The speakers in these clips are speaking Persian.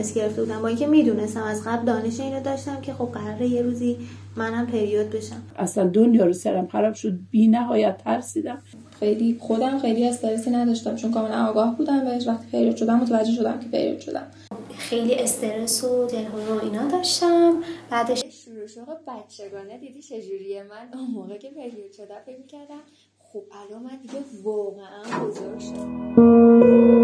استرس گرفته بودم. با اینکه می‌دونستم از قبل دانش اینو داشتم که خب قراره یه روزی منم پریود بشم. اصلا دنیا رو سرم خراب شد. بی نهایت ترسیدم. خیلی خودم خیلی استرسی نداشتم چون کاملا آگاه بودم بهش. وقتی پریود شدم متوجه شدم که پریود شدم. خیلی استرس و دلهوره و اینا داشتم. بعدش شروع شوق بچگانه دیدی چجوریه؟ من اون موقع که پریود شدم فکر کردم خب الان من دیگه واقعا بزرگ شدم.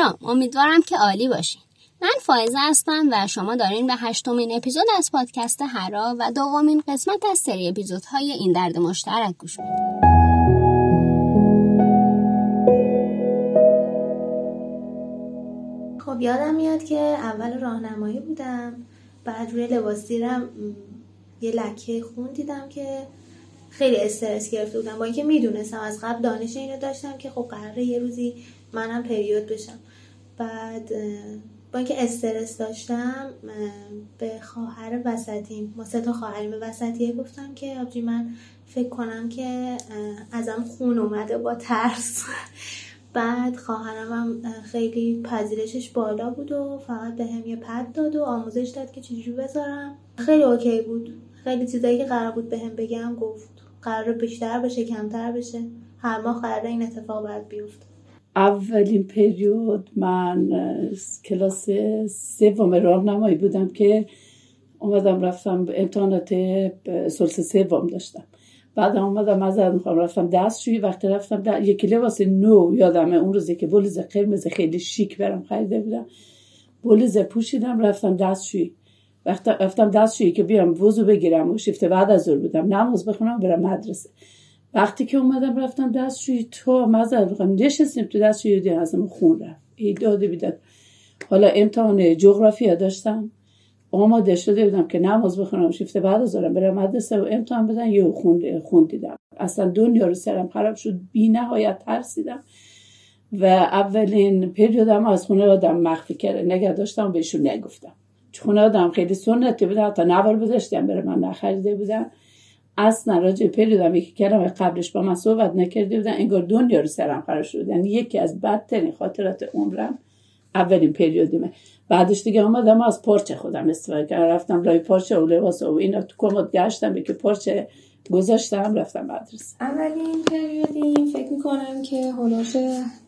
سلام امیدوارم که عالی باشین. من فائزه هستم و شما دارین به هشتمین اپیزود از پادکست هرا و دومین قسمت از سری اپیزودهای این درد مشترک گوش می‌دید خب یادم میاد که اول راهنمایی بودم بعد روی لباس زیرم یه لکه خون دیدم که خیلی استرس گرفته بودم. با اینکه می‌دونستم از قبل دانش اینو داشتم که خب قراره یه روزی منم پریود بشم. بعد با اینکه استرس داشتم به خواهر وسطیم ما سه تا خواهریم وسطیه گفتم که آبجی من فکر کنم که ازم خون اومده با ترس. بعد خواهرم هم خیلی پذیرشش بالا بود و فقط به یه پد داد و آموزش داد که چجوری بذارم. خیلی اوکی بود. خیلی چیزایی که قرار بود به هم بگم گفت. قرار بیشتر بشه کمتر بشه. هر ماه قرار این اتفاق باید بیفته. اولین پریود من کلاس سوم راهنمایی بودم که اومدم رفتم امتحانات سلس سوم داشتم. بعد اومدم از می‌خوام رفتم دستشویی. وقتی رفتم در... یکی لباس نو یادمه اون روزی که بلیز قرمز خیلی شیک برم خریده بودم. بلیز پوشیدم رفتم دستشویی. وقتی رفتم دستشویی که بیام وضو بگیرم و شیفته بعد از ظهر بودم. نماز بخونم برم مدرسه. وقتی که اومدم رفتم دستشویی تو مزد بخوام نشستیم تو دستشویی دیگه ازم خون رفت. ای داده بیداد. حالا امتحان جغرافیا داشتم. آماده شده بودم که نماز بخونم شیفته بعد از دارم برم مدرسه و امتحان بدن یه خون, خون دیدم. اصلا دنیا رو سرم خراب شد بی نهایت ترسیدم. و اولین پریودم از خونه آدم مخفی کرده نگه داشتم بهشون نگفتم. خونه آدم خیلی سنتی بودن حتی نوار بذاشتم برای من نخریده بودن. اصلا راجع پریودم یکی کلمه قبلش با من صحبت نکرده بودن انگار دنیا رو سرم خراب شد یعنی یکی از بدترین خاطرات عمرم اولین پریودیمه. بعدش دیگه آمدم از پارچه خودم استفاده کردم. رفتم لای پارچه و لباس و اینا تو کمد گشتم به که پارچه گذاشتم رفتم مدرسه. اولین پریودیم فکر می‌کنم که هلوش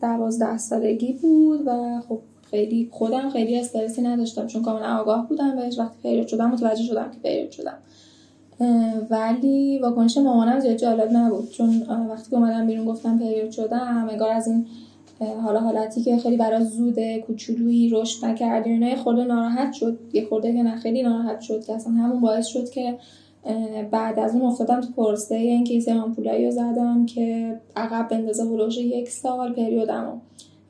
دوازده سالگی بود و خب خیلی خودم خیلی استرسی نداشتم چون کاملا آگاه بودم بهش. وقتی پریود شدم متوجه شدم که پریود شدم. ولی واکنش مامانم زیاد جالب نبود. چون وقتی که اومدم بیرون گفتم پریود شدم انگار از این حالا حالتی که خیلی برای زوده کوچولویی رشد نکردی اینا یه خورده ناراحت شد. یه خورده که نه خیلی ناراحت شد که اصلا همون باعث شد که بعد از اون افتادم تو پرسه این کیسه آمپولایی رو زدم که عقب بندازه هلوش یک سال پریودمو.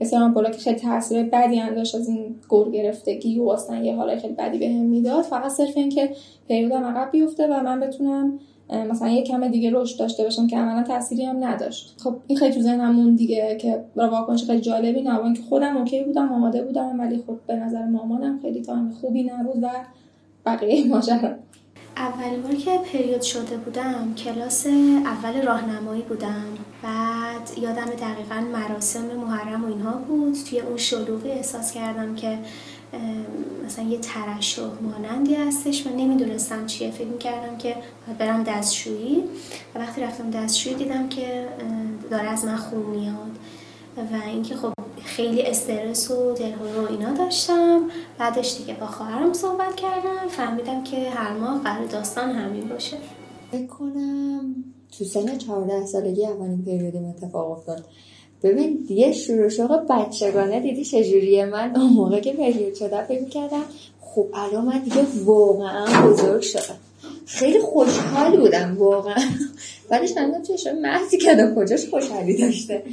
مثل آمپولا که خیلی تاثیر بدی انداش از این گر گرفتگی و اصلا یه حالای خیلی بدی بهم می‌داد. فقط صرف این که پریودم عقب بیفته و من بتونم مثلا یه کم دیگه رشد داشته باشم که عملا تأثیری هم نداشت. خب این خیلی تو ذهنم دیگه که برای واکنش خیلی جالبی نبود. که خودم OK بودم آماده بودم ولی خب به نظر مامانم خیلی time خوبی نبود و بقیه ماجرا. اولین بار که پریود شده بودم کلاس اول راهنمایی بودم. بعد یادم دقیقا مراسم محرم و اینها بود. توی اون شلوغی احساس کردم که مثلا یه ترشح مانندی هستش و نمی‌دونستم چیه. فکر می‌کردم که برم دستشویی. و وقتی رفتم دستشویی دیدم که داره از من خون میاد. و اینکه خب خیلی استرس و دلهوره و اینا داشتم. بعدش دیگه با خواهرم صحبت کردم. فهمیدم که هر ماه قرار داستان همین باشه. فکر کنم تو سن 14 سالگی اولین پریودم اتفاق افتاد. ببین یه شروع شوق بچگانه دیدی چجوریه؟ من اون موقع که پریود شدم فکر کردم خب الان من دیگه واقعا بزرگ شدم. خیلی خوشحال بودم واقعا. ولی شنیدم چشم محضی که کجاش خوشحالی داشته.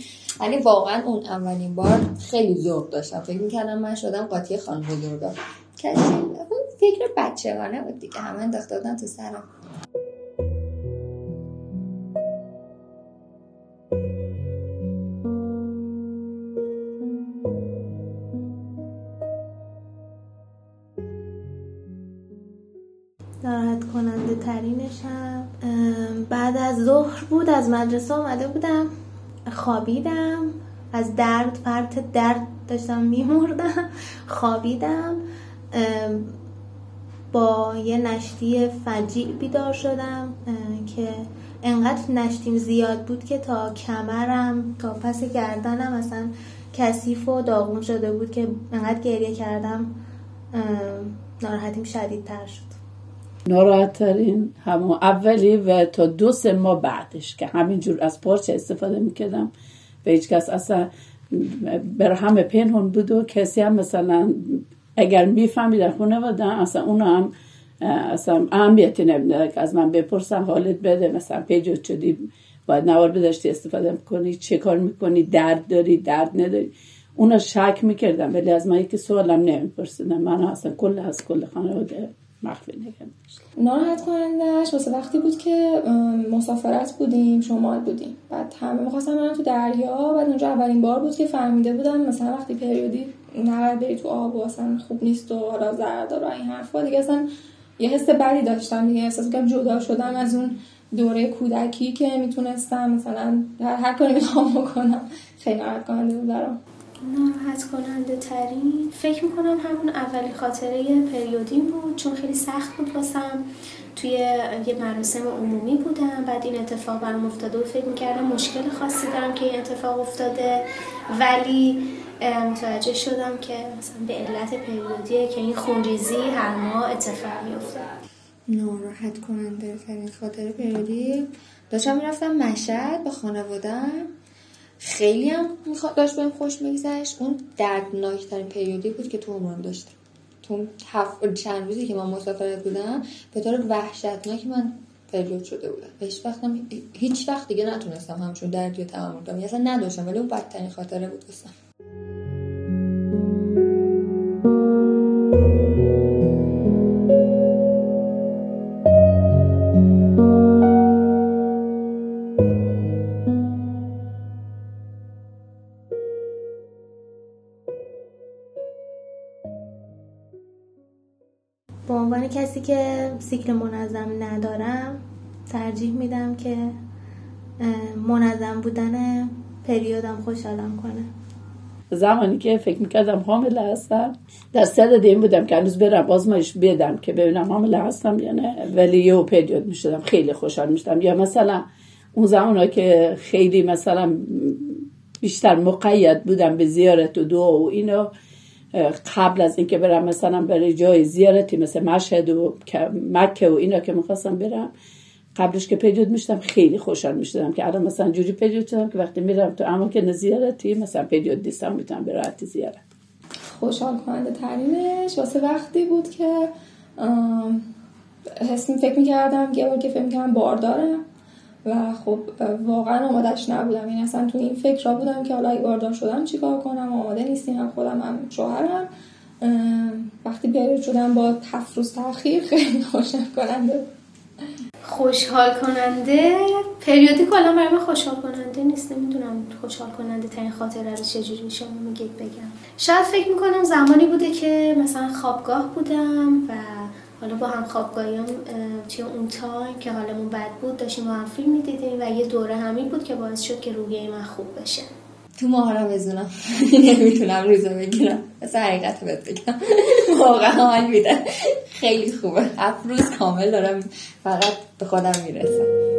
یعنی واقعا اون اولین بار خیلی ذوق داشتم. فکر می‌کردم من شدم قاطی خان بزرگا. کسی فکر بچگانه بود دیگه. همه انداخته بودن تو سرم. ترینش هم بعد از ظهر بود از مدرسه آمده بودم. خوابیدم. از درد فرط درد داشتم میمردم. خوابیدم. با یه نشتی فجیع بیدار شدم که انقدر نشتیم زیاد بود که تا کمرم تا پس گردنم اصلا کثیف و داغون شده بود که انقدر گریه کردم. ناراحتیم شدیدتر شد. ناراحت ترین همون اولی و تا دو سه ماه بعدش که همینجور از پارچه استفاده می‌کردم. به هیچ کس اصلا بر همه پنهون بود و کسی هم مثلا اگر میفهمیدن خونه بودن اصلا اونو هم اصلا اهمیتی نمیده که از من بپرسم حالت بده مثلا پیجوت شدی باید نوار بداشتی استفاده می‌کنی چه کار می‌کنی درد داری درد نداری. اونا شک می‌کردن ولی از من یکی سوالم نمیپرسیدن. من اصلا کل از کل خانواده مخفی نگم ناراحت کنندش. واسه وقتی بود که مسافرت بودیم شمال بودیم. بعد همه می‌خواستم برم تو دریا. بعد اونجا اولین بار بود که فهمیده بودم مثلا وقتی پریودی نباید بری تو آب و اصلا خوب نیست و حالا و این حرفا. دیگه اصلا یه حس بدی داشتم. دیگه احساس می‌کنم جدا شدم از اون دوره کودکی که می‌تونستم مثلا هر, هر کاری می‌خوام بکنم. خیلی ناراحت کننده بود برام. ناراحت کننده ترین فکر می‌کنم همون اولی خاطره پریودین بود چون خیلی سخت بود واسم. توی یه مراسم عمومی بودم بعد این اتفاق برام افتاده و فکر می‌کردم مشکل خاصی دارم که این اتفاق افتاده. ولی متوجه شدم که مثلا به علت پریودیه که این خونریزی هر ماه اتفاق میفته ناراحت کننده ترین خاطر پریودی. داشتم می‌رفتم مشهد با خانوادم خیلی هم داشت بهم خوش میگذشت. اون دردناکترین پریودی بود که تو عمرم داشتم. تو هفت چند روزی که من مسافرت بودم به طور وحشتناک من پریود شده بودم. هیچ وقت هیچ وقت دیگه نتونستم همچون دردی رو تحمل کنم. اصلا نداشتم ولی اون بدترین خاطره بود واسم. کسی که سیکل منظم ندارم ترجیح میدم که منظم بودن پریودم خوشحالم کنه زمانی که فکر می‌کردم حامله هستم در صدد این بودم که هنوز برم آزمایش بدم که ببینم حامله هستم یا نه ولی یه پریود می‌شدم خیلی خوشحال می‌شدم. یا مثلا اون زمان که خیلی مثلا بیشتر مقید بودم به زیارت و دعا و اینو قبل از اینکه برم مثلا برای جای زیارتی مثل مشهد و مکه و اینا که می‌خواستم برم قبلش که پیجود میشتم خیلی خوشحال می‌شدم که الان مثلا جوری پیجود شدم که وقتی میرم تو اما که زیارتی مثلا پیجود دیستم می‌تونم به راحتی زیارت خوشحال کننده ترینش. واسه وقتی بود که حس فکر می‌کردم بار که فکر می‌کردم باردارم. و خب واقعا آمادش نبودم. این یعنی اصلا تو این فکر را بودم که حالا باردار شدم چیکار کنم؟ آماده نیستیم هم خودم هم شوهرم. وقتی پریود شدم با هفت روز تاخیر خیلی خوشحال کننده خوشحال کننده پریودی کلا برای من خوشحال کننده نیست. نمی‌دونم خوشحال کننده ترین خاطر از چجوری شما میگید بگم. شاید فکر می‌کنم زمانی بوده که مثلا خوابگاه بودم و حالا با هم خوابگاهیان توی اون تایم که حالمون بد بود داشتیم با هم فیلم می‌دیدیم و یه دوره همین بود که باعث شد که روحیه من خوب بشه. تو ماهارم بزنم نمی‌تونم روزو بگیرم. مثل حقیقت بهت بگم. واقعا حال میده. خیلی خوبه. هفت روز کامل دارم. فقط به خودم می‌رسم.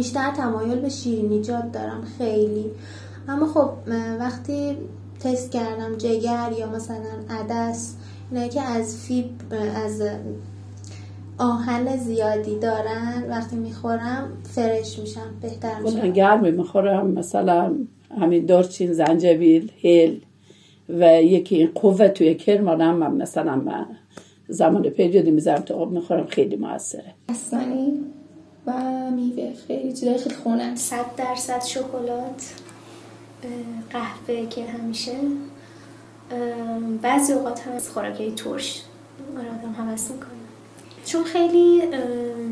بیشتر تمایل به شیرینیجات دارم خیلی. اما خب وقتی تست کردم جگر یا مثلا عدس اینایی که از فیب از آهن زیادی دارن وقتی می‌خورم فرش میشم بهتر میشم. گرمی می‌خورم مثلا همین دارچین زنجبیل هیل و یکی این قوه توی کرمانم من مثلا من زمان پیجادی می‌زنم تو آب می‌خورم خیلی موثره. اصلا میوه خیلی چیزای خیلی خونن صد درصد شکلات قهوه که همیشه. بعضی اوقات هم از خوراکی ترش آدم حوض می‌کنه. چون خیلی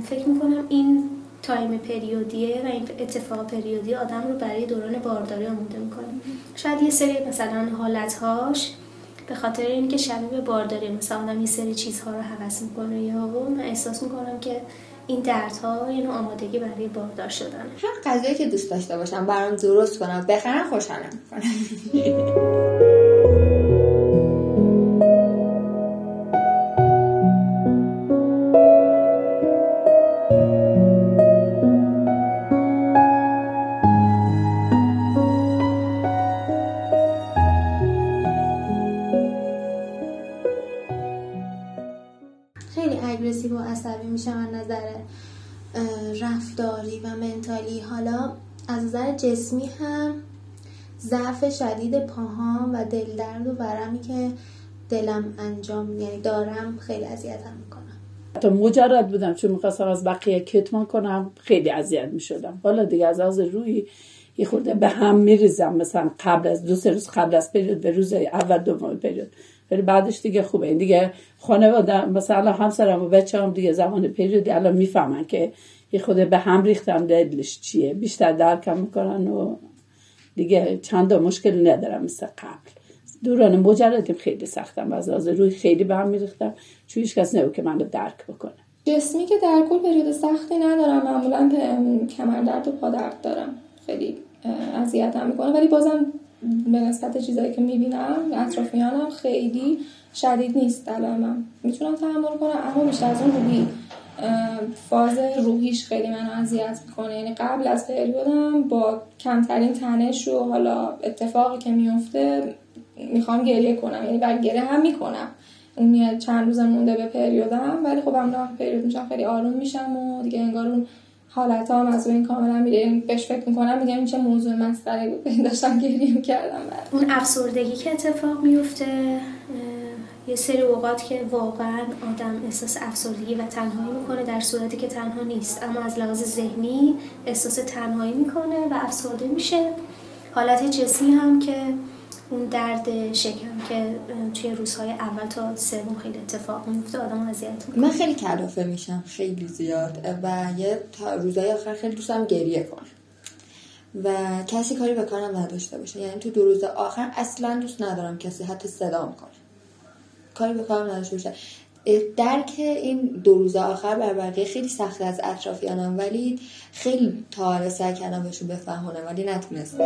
فکر می‌کنم این تایم پریودیه و این اتفاق پریودی آدم رو برای دوران بارداری آموده می‌کنه. شاید یه سری مثلا حالتهاش به خاطر اینکه شبیه بارداری مثلا آدم یه سری چیزها رو حوض می‌کنه یا من احساس می‌کنم که این دردها یه نوع آمادگی برای باردار شدن. هر غذایی که دوست داشته باشم برام درست کنم بخرم خوشحالم ضعف شدید پاهام و دل درد و ورمی که دلم انجام یعنی دارم خیلی اذیتم می‌کنم. حتی مجرد بودم چون می‌خواستم از بقیه کتمان کنم خیلی اذیت می‌شدم. حالا دیگه از از روی یه خورده به هم میریزم. مثلا قبل از دو سه روز قبل از پریود به روز اول دوم پریود. ولی بعدش دیگه خوبه. این دیگه خانواده مثلا همسرم و بچه هم دیگه زمان پریودی الان می‌فهمن که یه خود به هم ریختم دلش چیه. بیشتر درکم می‌کنن و دیگه چند مشکل ندارم مثل قبل. دوران مجردیم خیلی سختم و از روی خیلی به هم میریختم. چون هیچ کس نبود که من رو درک بکنه. جسمی که در کل پریود سختی ندارم معمولا کمر درد و پا درد دارم. خیلی اذیتم می‌کنه. ولی بازم به نسبت چیزایی که می‌بینم اطرافیانم خیلی شدید نیست. علائمم می‌تونم تحمل کنم اما بیشتر از اون روحی فاز روحیش خیلی منو اذیت می‌کنه. یعنی قبل از پریودم با کمترین تنش و حالا اتفاقی که میفته می‌خوام گریه کنم. یعنی بر گریه هم می‌کنم. اون چند روز مونده به پریودم ولی خب هم پریود میشم خیلی آروم میشم و دیگه انگار اون حالت هم از این کاملا میره. یعنی بهش فکر می‌کنم میگم این چه موضوع مسخره بود. داشتم گریه می‌کردم اون افسردگی که اتفاق میفته یه سری اوقات که واقعا آدم احساس افسردگی و تنهایی می‌کنه در صورتی که تنها نیست. اما از لحاظ ذهنی احساس تنهایی می‌کنه و افسرده میشه. حالت جسمی هم که اون درد شکم که توی روزهای اول تا سوم خیلی اتفاق میفته آدم اذیت من خیلی کلافه میشم خیلی زیاد. و یه تا روزهای آخر خیلی دوستم گریه کنم و کسی کاری به کارم نداشته باشه. یعنی تو دو روز آخر اصلا دوست ندارم کسی حتی صدام کنه کاری به کارم نداشته باشه درک این دو روز آخر بر بقیه خیلی سخت از اطرافیانم ولی خیلی تا سعی کردم بهشون بفهمونم ولی نتونستم.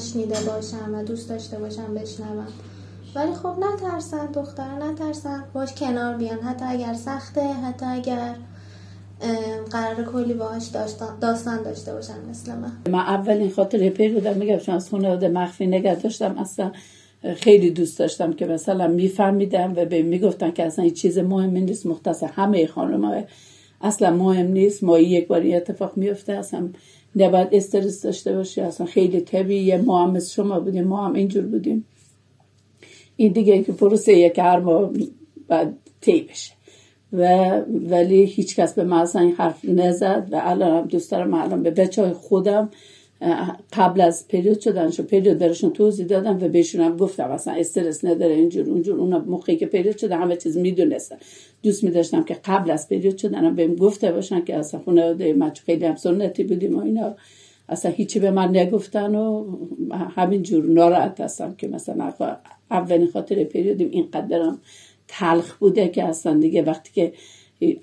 نشنیده باشم و دوست داشته باشم بشنوم. ولی خب نترسن دختر نترسن. باش کنار بیان. حتی اگر سخته حتی اگر قرار کلی باهاش داستان داشته باشن مثل من. من اولین خاطر پیر بودم. میگم چون از خانواده مخفی نگه داشتم. اصلا خیلی دوست داشتم که مثلا میفهمیدم و به می‌گفتن که اصلا این چیز مهمی نیست. مختص همه خانم اصلا مهم نیست. ما یک باری اتفاق میفته اصلا نباید استرس داشته باشی. اصلا خیلی طبیعیه. ما هم شما بودیم. ما هم اینجور بودیم. این دیگه که پروسه که هر ما باید طی بشه. و ولی هیچ کس به من اصلا این حرف نزد. و الان هم دوست دارم. الان به بچه های خودم قبل از پریود شدن شو پریود برشون توضیح دادم و بهشون هم گفتم اصلا استرس نداره اینجور اونجور اونا موقعی که پریود شده همه چیز می‌دونستن. دوست میداشتم که قبل از پریود شدن بهم گفته باشن که اصلا خونه ما خیلی هم سنتی بودیم و اینا. اصلا هیچی به من نگفتن و همینجور ناراحت هستم که مثلا اولین خاطر پریودیم اینقدرم تلخ بوده که اصلا دیگه وقتی که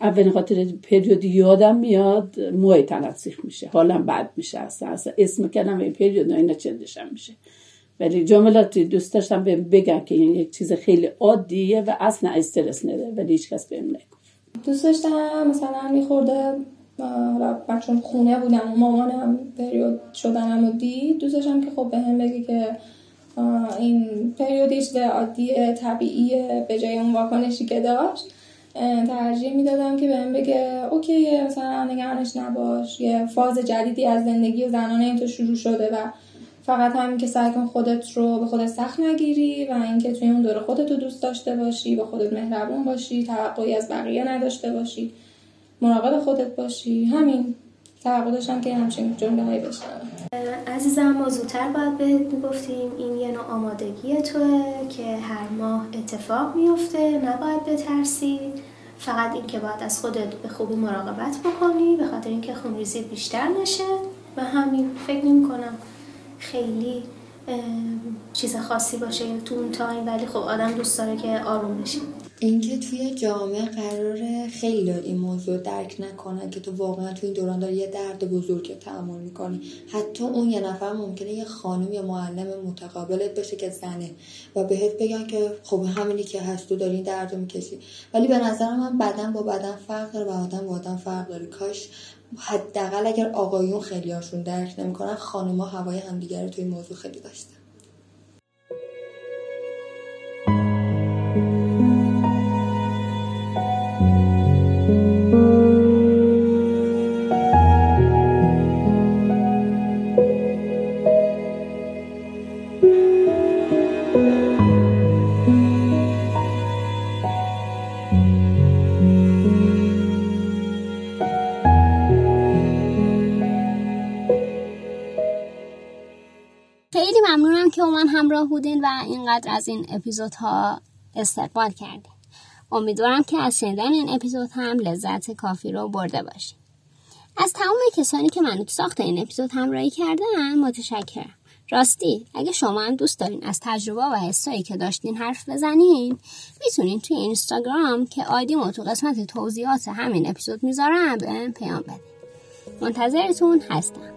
اولین خاطر پریود یادم میاد موی تنت سیخ میشه. حالم بد میشه اصلا, اصلا اسم کلمه پریود اینا چندشم میشه. ولی جملاتی دوست داشتم بگم که این یک چیز خیلی عادیه و اصلا استرس نده. ولی هیچ کس بهم نگفت. دوست داشتم مثلا میخورده حالا چون خونه بودم و مامانم پریود شدنم و دید. دوست داشتم که خب به هم بگی که این پریودیش عادی طبیعیه به جای اون واکنشی که داشت. ترجیح می‌دادم که بهم بگه اوکی مثلا نگرانش نباش یه فاز جدیدی از زندگی زنانه این تو شروع شده و فقط همین که سعی کن خودت رو به خودت سخت نگیری و اینکه توی اون دور خودت رو دوست داشته باشی به خودت مهربون باشی توقعی از بقیه نداشته باشی مراقب خودت باشی همین. توقع داشتم که همچین جمله هایی بشنوم عزیزم ما زودتر باید بهت می‌گفتیم این یه نوع آمادگی توه که هر ماه اتفاق میفته نباید بترسی. فقط این که باید از خودت به خوبی مراقبت بکنی به خاطر اینکه خونریزی بیشتر نشه و همین فکر نمی کنم خیلی چیز خاصی باشه تو اون تایم. ولی خب آدم دوست داره که آروم بشه. اینکه توی جامعه قرار خیلی این موضوع درک نکنن که تو واقعا توی این دوران داری یه درد بزرگ تحمل می‌کنی. حتی اون یه نفر ممکنه یه خانم یا معلم متقابلت بشه که زنه و بهت بگن که خب همینی که هست تو داری این درد رو می‌کشی. ولی به نظر من بدن با بدن فرق داره و آدم با آدم فرق داره. کاش حداقل اگر آقایون خیلی هاشون درک نمی‌کنن خانمها هوای همدیگه رو توی موضوع خیلی داشتن. همراه بودین و اینقدر از این اپیزودها استقبال کردین. امیدوارم که از شنیدن این اپیزود هم لذت کافی رو برده باشین. از تمام کسانی که منو تو ساخت این اپیزود همراهی کردن متشکرم. راستی اگه شما هم دوست دارین از تجربه و حسایی که داشتین حرف بزنین می‌تونین توی اینستاگرام که آیدیمو تو قسمت توضیحات همین اپیزود می‌ذارم به پیام بدین. منتظرتون هستم.